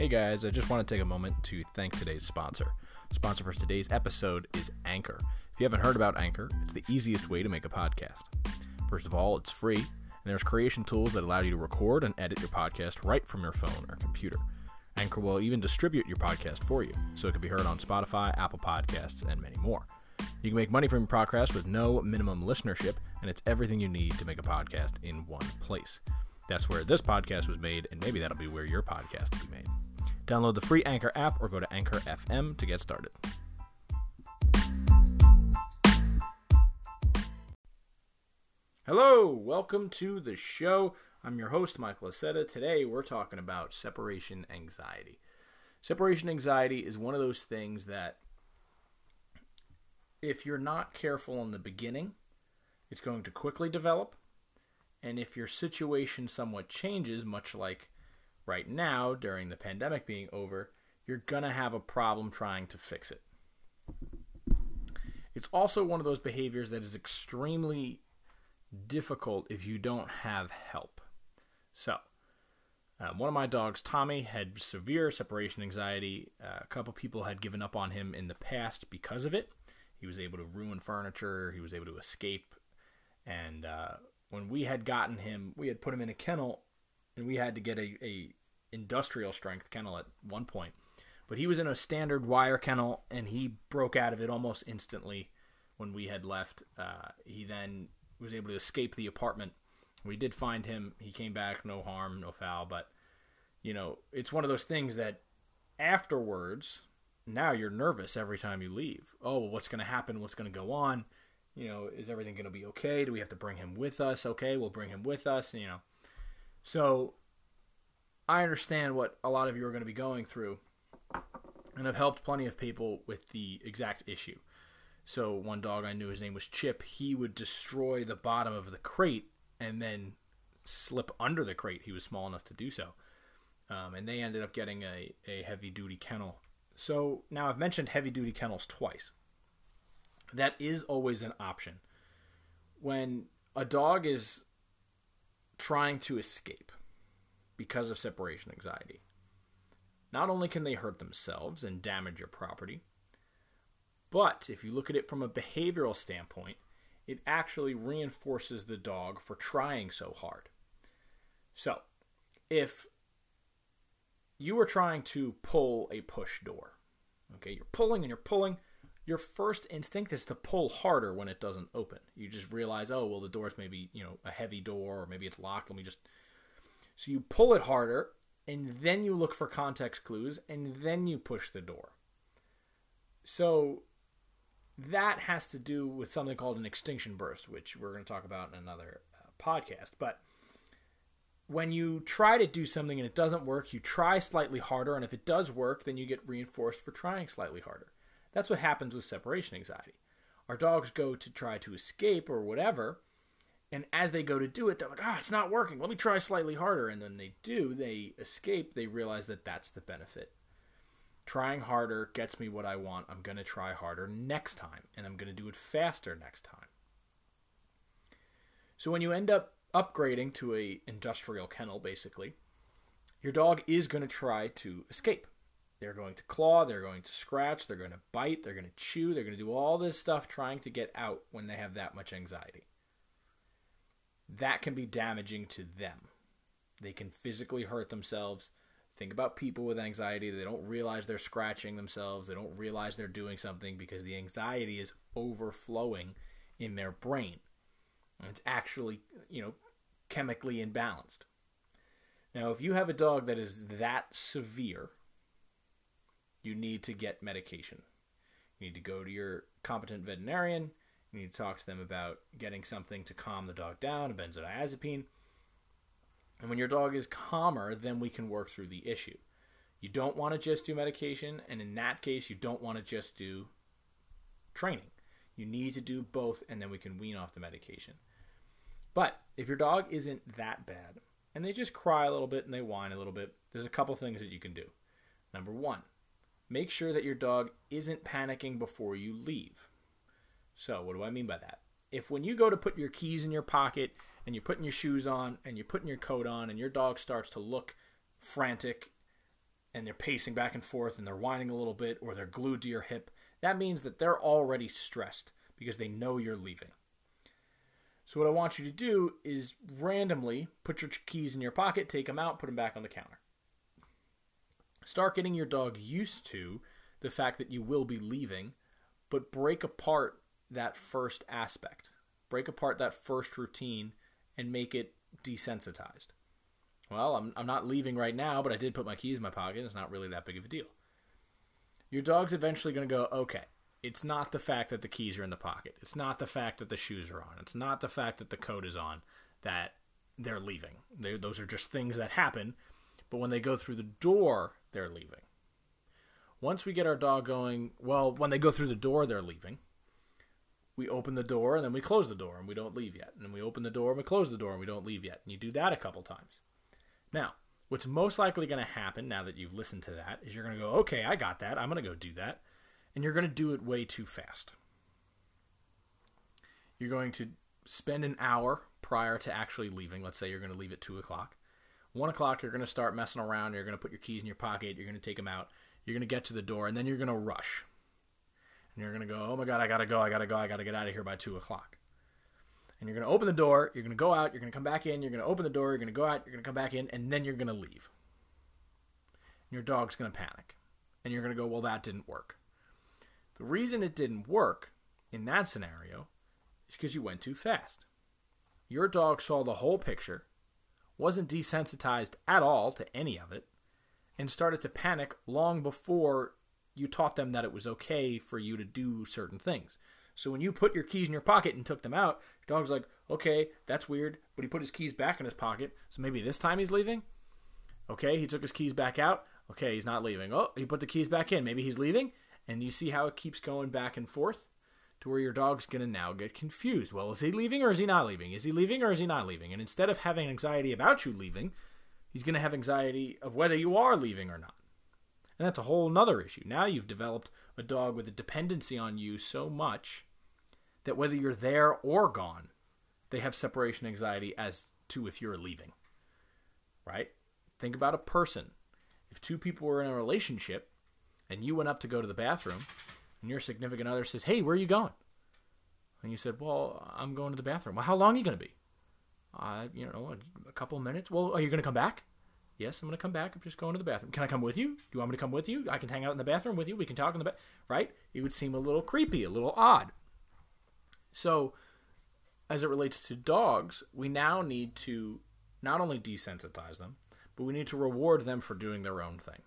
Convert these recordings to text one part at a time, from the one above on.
Hey guys, I just want to take a moment to thank today's sponsor. Sponsor for today's episode is Anchor. If you haven't heard about Anchor, it's the easiest way to make a podcast. First of all, it's free, and there's creation tools that allow you to record and edit your podcast right from your phone or computer. Anchor will even distribute your podcast for you, so it can be heard on Spotify, Apple Podcasts, and many more. You can make money from your podcast with no minimum listenership, and it's everything you need to make a podcast in one place. That's where this podcast was made, and maybe that'll be where your podcast will be made. Download the free Anchor app or go to Anchor FM to get started. Hello, welcome to the show. I'm your host, Michael Aceta. Today we're talking about separation anxiety. Separation anxiety is one of those things that, if you're not careful in the beginning, it's going to quickly develop. And if your situation somewhat changes, much like right now during the pandemic being over, you're going to have a problem trying to fix it. It's also one of those behaviors that is extremely difficult if you don't have help. So, uh, one of my dogs, Tommy, had severe separation anxiety. Uh, a couple people had given up on him in the past because of it. He was able to ruin furniture, he was able to escape. And uh, when we had gotten him, we had put him in a kennel and we had to get a, a industrial strength kennel at one point. But he was in a standard wire kennel and he broke out of it almost instantly when we had left. Uh, he then was able to escape the apartment. We did find him. He came back, no harm, no foul. But, you know, it's one of those things that afterwards, now you're nervous every time you leave. Oh, what's going to happen? What's going to go on? You know, is everything going to be okay? Do we have to bring him with us? Okay, we'll bring him with us. You know, so I understand what a lot of you are going to be going through, and I've helped plenty of people with the exact issue. So one dog I knew, his name was Chip. He would destroy the bottom of the crate and then slip under the crate. He was small enough to do so, um, and they ended up getting a, a heavy duty kennel. So now I've mentioned heavy duty kennels twice. That is always an option when a dog is trying to escape because of separation anxiety. Not only can they hurt themselves and damage your property, but if you look at it from a behavioral standpoint, it actually reinforces the dog for trying so hard. So, if you are trying to pull a push door, okay, you're pulling and you're pulling, your first instinct is to pull harder when it doesn't open. You just realize, oh, well, the door's maybe, you know, a heavy door or maybe it's locked. Let me just so you pull it harder, and then you look for context clues, and then you push the door. So that has to do with something called an extinction burst, which we're going to talk about in another uh, podcast. But when you try to do something and it doesn't work, you try slightly harder, and if it does work, then you get reinforced for trying slightly harder. That's what happens with separation anxiety. Our dogs go to try to escape or whatever, and as they go to do it, they're like, ah, oh, it's not working. Let me try slightly harder. And then they do, they escape, they realize that that's the benefit. Trying harder gets me what I want. I'm going to try harder next time, and I'm going to do it faster next time. So when you end up upgrading to a industrial kennel, basically, your dog is going to try to escape. They're going to claw, they're going to scratch, they're going to bite, they're going to chew, they're going to do all this stuff trying to get out when they have that much anxiety that can be damaging to them. They can physically hurt themselves. Think about people with anxiety. They don't realize they're scratching themselves. They don't realize they're doing something because the anxiety is overflowing in their brain. It's actually, you know, chemically imbalanced. Now, if you have a dog that is that severe, you need to get medication. You need to go to your competent veterinarian you need to talk to them about getting something to calm the dog down, a benzodiazepine. And when your dog is calmer, then we can work through the issue. You don't want to just do medication, and in that case, you don't want to just do training. You need to do both, and then we can wean off the medication. But if your dog isn't that bad, and they just cry a little bit and they whine a little bit, there's a couple things that you can do. Number one, make sure that your dog isn't panicking before you leave. So, what do I mean by that? If when you go to put your keys in your pocket and you're putting your shoes on and you're putting your coat on and your dog starts to look frantic, and they're pacing back and forth and they're whining a little bit or they're glued to your hip, that means that they're already stressed because they know you're leaving. So, what I want you to do is randomly put your keys in your pocket, take them out, put them back on the counter. Start getting your dog used to the fact that you will be leaving, but break apart that first aspect. Break apart that first routine and make it desensitized. Well, I'm, I'm not leaving right now, but I did put my keys in my pocket. It's not really that big of a deal. Your dog's eventually going to go, okay, it's not the fact that the keys are in the pocket. It's not the fact that the shoes are on. It's not the fact that the coat is on that they're leaving. They, those are just things that happen. But when they go through the door, they're leaving. Once we get our dog going, well, when they go through the door, they're leaving. We open the door and then we close the door and we don't leave yet. And then we open the door and we close the door and we don't leave yet. And you do that a couple times. Now, what's most likely going to happen now that you've listened to that is you're going to go, okay, I got that. I'm going to go do that. And you're going to do it way too fast. You're going to spend an hour prior to actually leaving. Let's say you're going to leave at 2 o'clock. 1 o'clock, you're going to start messing around. You're going to put your keys in your pocket. You're going to take them out. You're going to get to the door, and then you're going to rush. And you're going to go, oh my God, I got to go. I got to go. I got to get out of here by 2 o'clock and you're going to open the door, you're going to go out, you're going to come back in, you're going to open the door, you're going to go out, you're going to come back in, and then you're going to leave. And your dog's going to panic. And you're going to go, well, that didn't work. The reason it didn't work in that scenario is because you went too fast. Your dog saw the whole picture, wasn't desensitized at all to any of it, and started to panic long before you taught them that it was okay for you to do certain things. So when you put your keys in your pocket and took them out, your dog's like, okay, that's weird. But he put his keys back in his pocket. So maybe this time he's leaving. Okay, he took his keys back out. Okay, he's not leaving. Oh, he put the keys back in. Maybe he's leaving. And you see how it keeps going back and forth to where your dog's going to now get confused. Well, is he leaving or is he not leaving? Is he leaving or is he not leaving? And instead of having anxiety about you leaving, he's going to have anxiety of whether you are leaving or not. And that's a whole nother issue. Now you've developed a dog with a dependency on you so much that whether you're there or gone, they have separation anxiety as to if you're leaving. Right? Think about a person. If two people were in a relationship and you went up to go to the bathroom and your significant other says, Hey, where are you going? And you said, Well, I'm going to the bathroom. Well, how long are you going to be? Uh, you know, a couple minutes. Well, are you going to come back? Yes, I'm going to come back. I'm just going to the bathroom. Can I come with you? Do you want me to come with you? I can hang out in the bathroom with you. We can talk in the bath. Right? It would seem a little creepy, a little odd. So, as it relates to dogs, we now need to not only desensitize them, but we need to reward them for doing their own thing.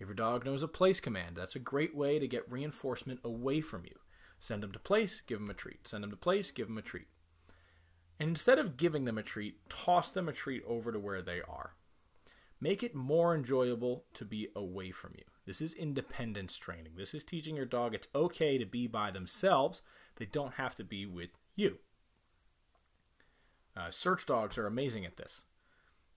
If your dog knows a place command, that's a great way to get reinforcement away from you. Send them to place, give them a treat. Send them to place, give them a treat. And instead of giving them a treat, toss them a treat over to where they are. Make it more enjoyable to be away from you. This is independence training. This is teaching your dog it's okay to be by themselves they don't have to be with you. Uh, search dogs are amazing at this.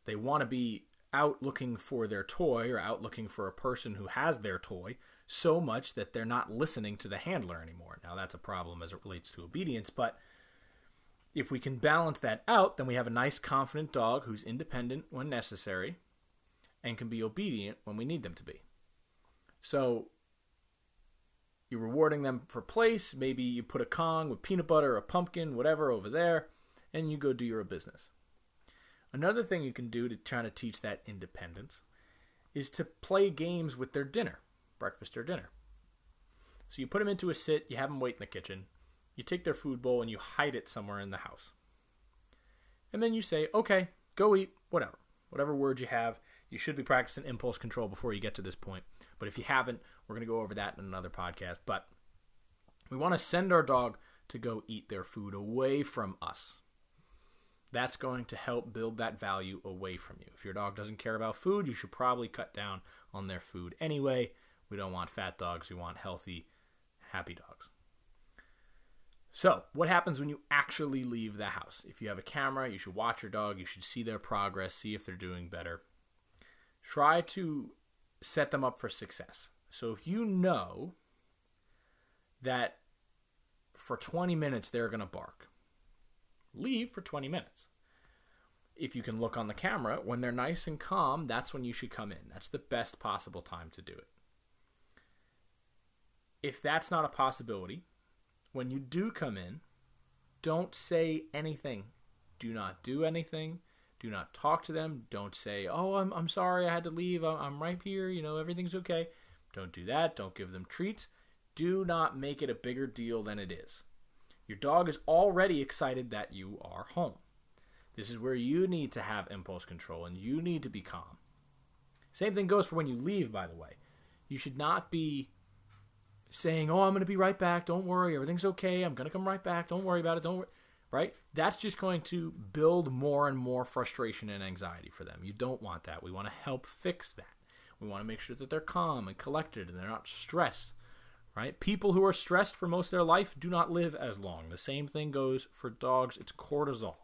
They want to be out looking for their toy or out looking for a person who has their toy so much that they're not listening to the handler anymore. Now, that's a problem as it relates to obedience, but if we can balance that out, then we have a nice, confident dog who's independent when necessary and can be obedient when we need them to be. So, you're rewarding them for place. Maybe you put a Kong with peanut butter, a pumpkin, whatever over there, and you go do your business. Another thing you can do to try to teach that independence is to play games with their dinner, breakfast or dinner. So you put them into a sit, you have them wait in the kitchen, you take their food bowl and you hide it somewhere in the house. And then you say, okay, go eat, whatever. Whatever words you have, you should be practicing impulse control before you get to this point. But if you haven't, we're going to go over that in another podcast. But we want to send our dog to go eat their food away from us. That's going to help build that value away from you. If your dog doesn't care about food, you should probably cut down on their food anyway. We don't want fat dogs, we want healthy, happy dogs. So, what happens when you actually leave the house? If you have a camera, you should watch your dog, you should see their progress, see if they're doing better. Try to set them up for success. So if you know that for 20 minutes they're going to bark, leave for 20 minutes. if you can look on the camera, when they're nice and calm, that's when you should come in. That's the best possible time to do it. If that's not a possibility, when you do come in, don't say anything. Do not do anything. Do not talk to them. Don't say, "Oh, I'm I'm sorry, I had to leave. I'm, I'm right here. You know, everything's okay." Don't do that. Don't give them treats. Do not make it a bigger deal than it is. Your dog is already excited that you are home. This is where you need to have impulse control and you need to be calm. Same thing goes for when you leave, by the way. You should not be saying, "Oh, I'm going to be right back. Don't worry. Everything's okay. I'm going to come right back. Don't worry about it. Don't worry." Right? That's just going to build more and more frustration and anxiety for them. You don't want that. We want to help fix that. We want to make sure that they're calm and collected and they're not stressed. Right? People who are stressed for most of their life do not live as long. The same thing goes for dogs. It's cortisol.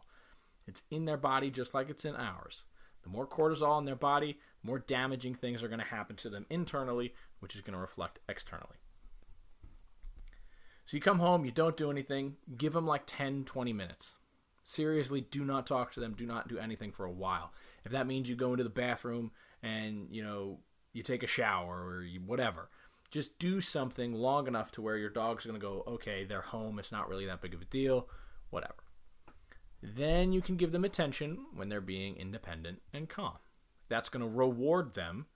It's in their body just like it's in ours. The more cortisol in their body, the more damaging things are going to happen to them internally, which is going to reflect externally. So you come home, you don't do anything, give them like 10, 20 minutes. Seriously, do not talk to them, do not do anything for a while. If that means you go into the bathroom and, you know, you take a shower or you, whatever, just do something long enough to where your dog's going to go, okay, they're home, it's not really that big of a deal, whatever. Then you can give them attention when they're being independent and calm. That's going to reward them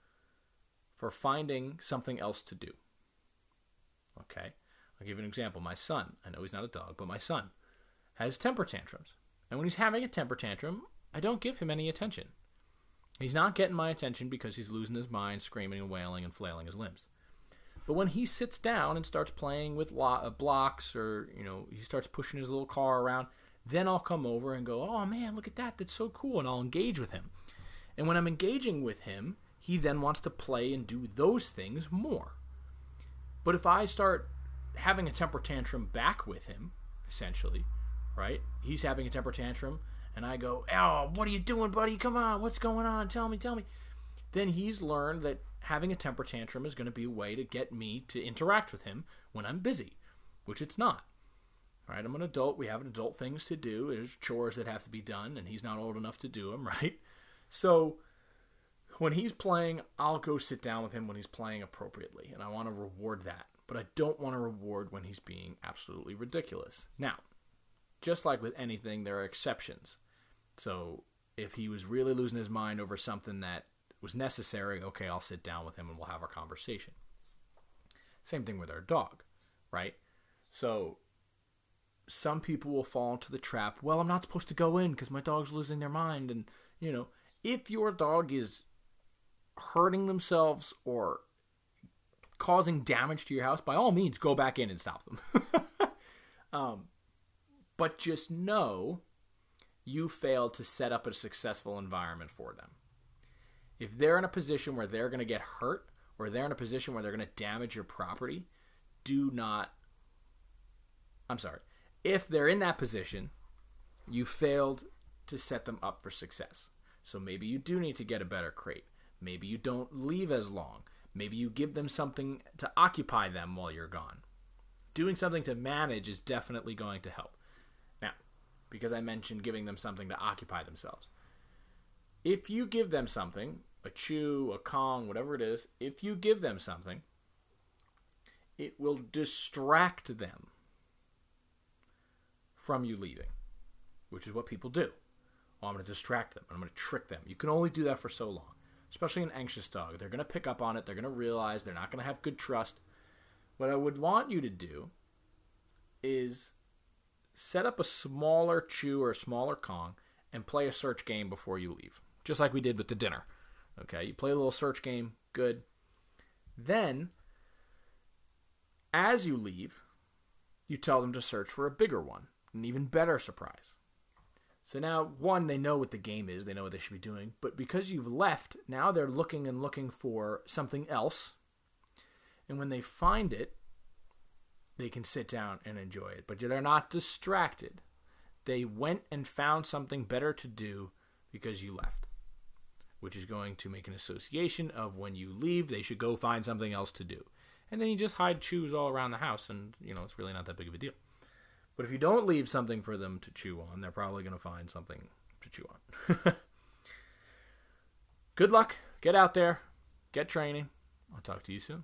for finding something else to do. Okay? I'll give you an example. My son, I know he's not a dog, but my son has temper tantrums. And when he's having a temper tantrum, I don't give him any attention. He's not getting my attention because he's losing his mind, screaming and wailing and flailing his limbs. But when he sits down and starts playing with lo- uh, blocks or, you know, he starts pushing his little car around, then I'll come over and go, oh man, look at that. That's so cool. And I'll engage with him. And when I'm engaging with him, he then wants to play and do those things more. But if I start having a temper tantrum back with him, essentially, right? He's having a temper tantrum, and I go, Oh, what are you doing, buddy? Come on, what's going on? Tell me, tell me. Then he's learned that having a temper tantrum is going to be a way to get me to interact with him when I'm busy, which it's not. Right? I'm an adult. We have adult things to do. There's chores that have to be done, and he's not old enough to do them, right? So when he's playing, I'll go sit down with him when he's playing appropriately, and I want to reward that. But I don't want to reward when he's being absolutely ridiculous. Now, just like with anything, there are exceptions. So if he was really losing his mind over something that was necessary, okay, I'll sit down with him and we'll have our conversation. Same thing with our dog, right? So some people will fall into the trap. Well, I'm not supposed to go in because my dog's losing their mind. And, you know, if your dog is hurting themselves or causing damage to your house, by all means, go back in and stop them. um, but just know you failed to set up a successful environment for them. If they're in a position where they're going to get hurt or they're in a position where they're going to damage your property, do not. I'm sorry if they're in that position, you failed to set them up for success. So maybe you do need to get a better crate. Maybe you don't leave as long. Maybe you give them something to occupy them while you're gone. Doing something to manage is definitely going to help. Now, because I mentioned giving them something to occupy themselves. If you give them something, a chew, a Kong, whatever it is, if you give them something, it will distract them from you leaving, which is what people do. Oh, I'm going to distract them. I'm going to trick them. You can only do that for so long, especially an anxious dog. They're going to pick up on it. They're going to realize they're not going to have good trust. What I would want you to do is set up a smaller chew or a smaller Kong and play a search game before you leave, just like we did with the dinner. Okay, you play a little search game, good. Then, as you leave, you tell them to search for a bigger one an even better surprise. So now, one, they know what the game is, they know what they should be doing, but because you've left, now they're looking and looking for something else. And when they find it, they can sit down and enjoy it. But they're not distracted. They went and found something better to do because you left, which is going to make an association of when you leave, they should go find something else to do. And then you just hide chews all around the house, and, you know, it's really not that big of a deal. But if you don't leave something for them to chew on, they're probably going to find something to chew on. Good luck. Get out there. Get training. I'll talk to you soon.